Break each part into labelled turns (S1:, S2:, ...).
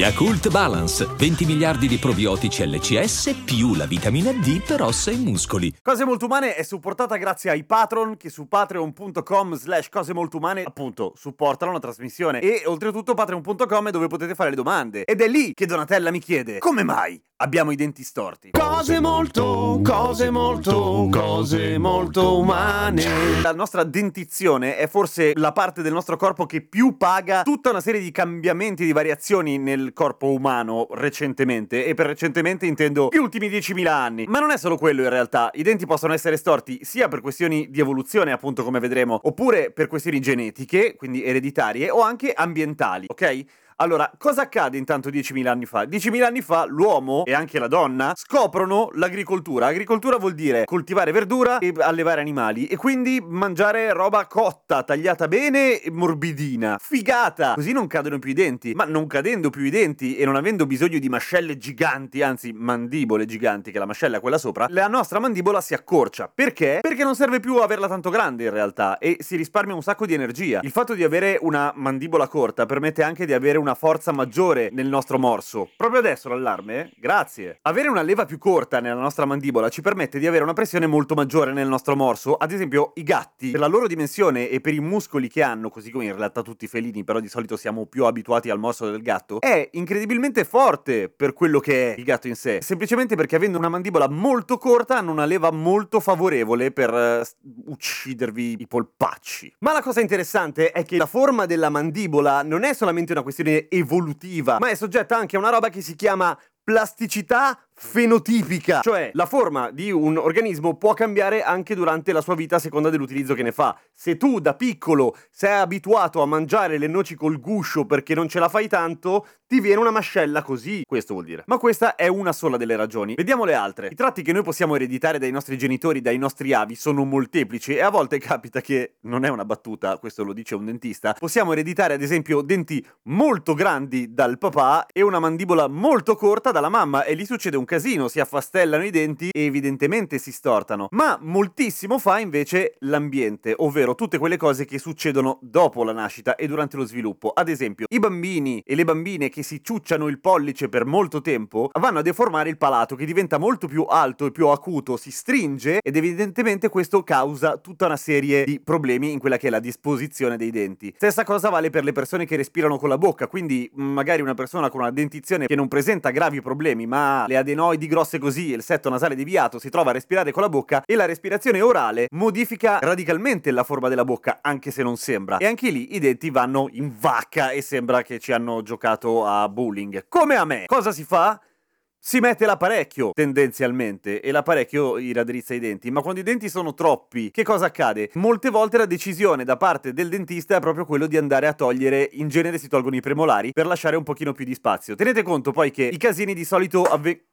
S1: Yakult Balance, 20 miliardi di probiotici LCS più la vitamina D per ossa e muscoli.
S2: Cose Molto Umane è supportata grazie ai patron che su patreon.com slash cose molto umane appunto supportano la trasmissione. E oltretutto patreon.com è dove potete fare le domande. Ed è lì che Donatella mi chiede come mai abbiamo i denti storti
S3: Cose molto, cose molto, cose molto umane.
S2: la nostra dentizione è forse la parte del nostro corpo che più paga tutta una serie di cambiamenti di variazioni nel corpo umano recentemente e per recentemente intendo gli ultimi 10.000 anni ma non è solo quello in realtà i denti possono essere storti sia per questioni di evoluzione appunto come vedremo oppure per questioni genetiche quindi ereditarie o anche ambientali ok? Allora, cosa accade intanto 10.000 anni fa? 10.000 anni fa l'uomo e anche la donna scoprono l'agricoltura. Agricoltura vuol dire coltivare verdura e allevare animali e quindi mangiare roba cotta, tagliata bene e morbidina. Figata! Così non cadono più i denti. Ma non cadendo più i denti e non avendo bisogno di mascelle giganti, anzi mandibole giganti, che la mascella è quella sopra, la nostra mandibola si accorcia. Perché? Perché non serve più averla tanto grande in realtà e si risparmia un sacco di energia. Il fatto di avere una mandibola corta permette anche di avere una forza maggiore nel nostro morso. Proprio adesso l'allarme? Grazie. Avere una leva più corta nella nostra mandibola ci permette di avere una pressione molto maggiore nel nostro morso. Ad esempio, i gatti, per la loro dimensione e per i muscoli che hanno, così come in realtà tutti i felini, però di solito siamo più abituati al morso del gatto, è incredibilmente forte per quello che è il gatto in sé. Semplicemente perché avendo una mandibola molto corta hanno una leva molto favorevole per s- uccidervi i polpacci. Ma la cosa interessante è che la forma della mandibola non è solamente una questione evolutiva, ma è soggetta anche a una roba che si chiama plasticità fenotipica, cioè la forma di un organismo può cambiare anche durante la sua vita a seconda dell'utilizzo che ne fa. Se tu da piccolo sei abituato a mangiare le noci col guscio perché non ce la fai tanto, ti viene una mascella così, questo vuol dire. Ma questa è una sola delle ragioni. Vediamo le altre. I tratti che noi possiamo ereditare dai nostri genitori, dai nostri avi, sono molteplici e a volte capita che, non è una battuta, questo lo dice un dentista, possiamo ereditare ad esempio denti molto grandi dal papà e una mandibola molto corta dalla mamma e lì succede un casino, si affastellano i denti e evidentemente si stortano. Ma moltissimo fa invece l'ambiente, ovvero tutte quelle cose che succedono dopo la nascita e durante lo sviluppo. Ad esempio, i bambini e le bambine che si ciucciano il pollice per molto tempo vanno a deformare il palato che diventa molto più alto e più acuto, si stringe ed evidentemente questo causa tutta una serie di problemi in quella che è la disposizione dei denti. Stessa cosa vale per le persone che respirano con la bocca, quindi mh, magari una persona con una dentizione che non presenta gravi problemi ma ha le adenoidi grosse così e il setto nasale deviato si trova a respirare con la bocca e la respirazione orale modifica radicalmente la forma della bocca anche se non sembra e anche lì i denti vanno in vacca e sembra che ci hanno giocato a bowling come a me cosa si fa? Si mette l'apparecchio tendenzialmente e l'apparecchio i raddrizza i denti, ma quando i denti sono troppi, che cosa accade? Molte volte la decisione da parte del dentista è proprio quello di andare a togliere, in genere si tolgono i premolari per lasciare un pochino più di spazio. Tenete conto poi che i casini di solito avvengono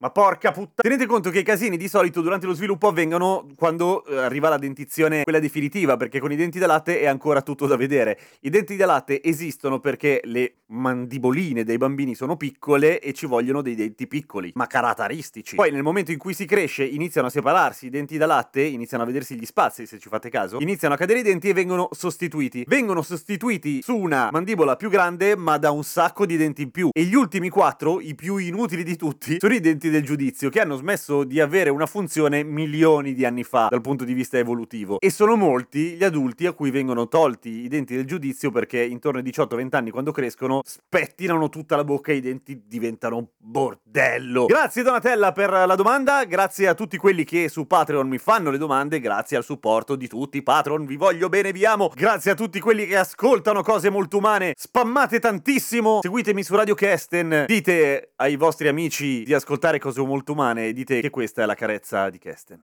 S2: ma porca puttana! Tenete conto che i casini di solito durante lo sviluppo avvengono quando eh, arriva la dentizione, quella definitiva, perché con i denti da latte è ancora tutto da vedere. I denti da latte esistono perché le mandiboline dei bambini sono piccole e ci vogliono dei denti piccoli, ma caratteristici. Poi nel momento in cui si cresce iniziano a separarsi i denti da latte, iniziano a vedersi gli spazi, se ci fate caso, iniziano a cadere i denti e vengono sostituiti. Vengono sostituiti su una mandibola più grande, ma da un sacco di denti in più. E gli ultimi quattro, i più inutili di tutti, sono i denti del giudizio, che hanno smesso di avere una funzione milioni di anni fa dal punto di vista evolutivo. E sono molti gli adulti a cui vengono tolti i denti del giudizio perché intorno ai 18-20 anni, quando crescono, spettinano tutta la bocca e i denti diventano un bordello. Grazie Donatella per la domanda, grazie a tutti quelli che su Patreon mi fanno le domande, grazie al supporto di tutti Patreon, vi voglio bene, vi amo. Grazie a tutti quelli che ascoltano cose molto umane, spammate tantissimo, seguitemi su Radio Kesten, dite ai vostri amici di ascoltare cose molto umane e dite che questa è la carezza di Kesten.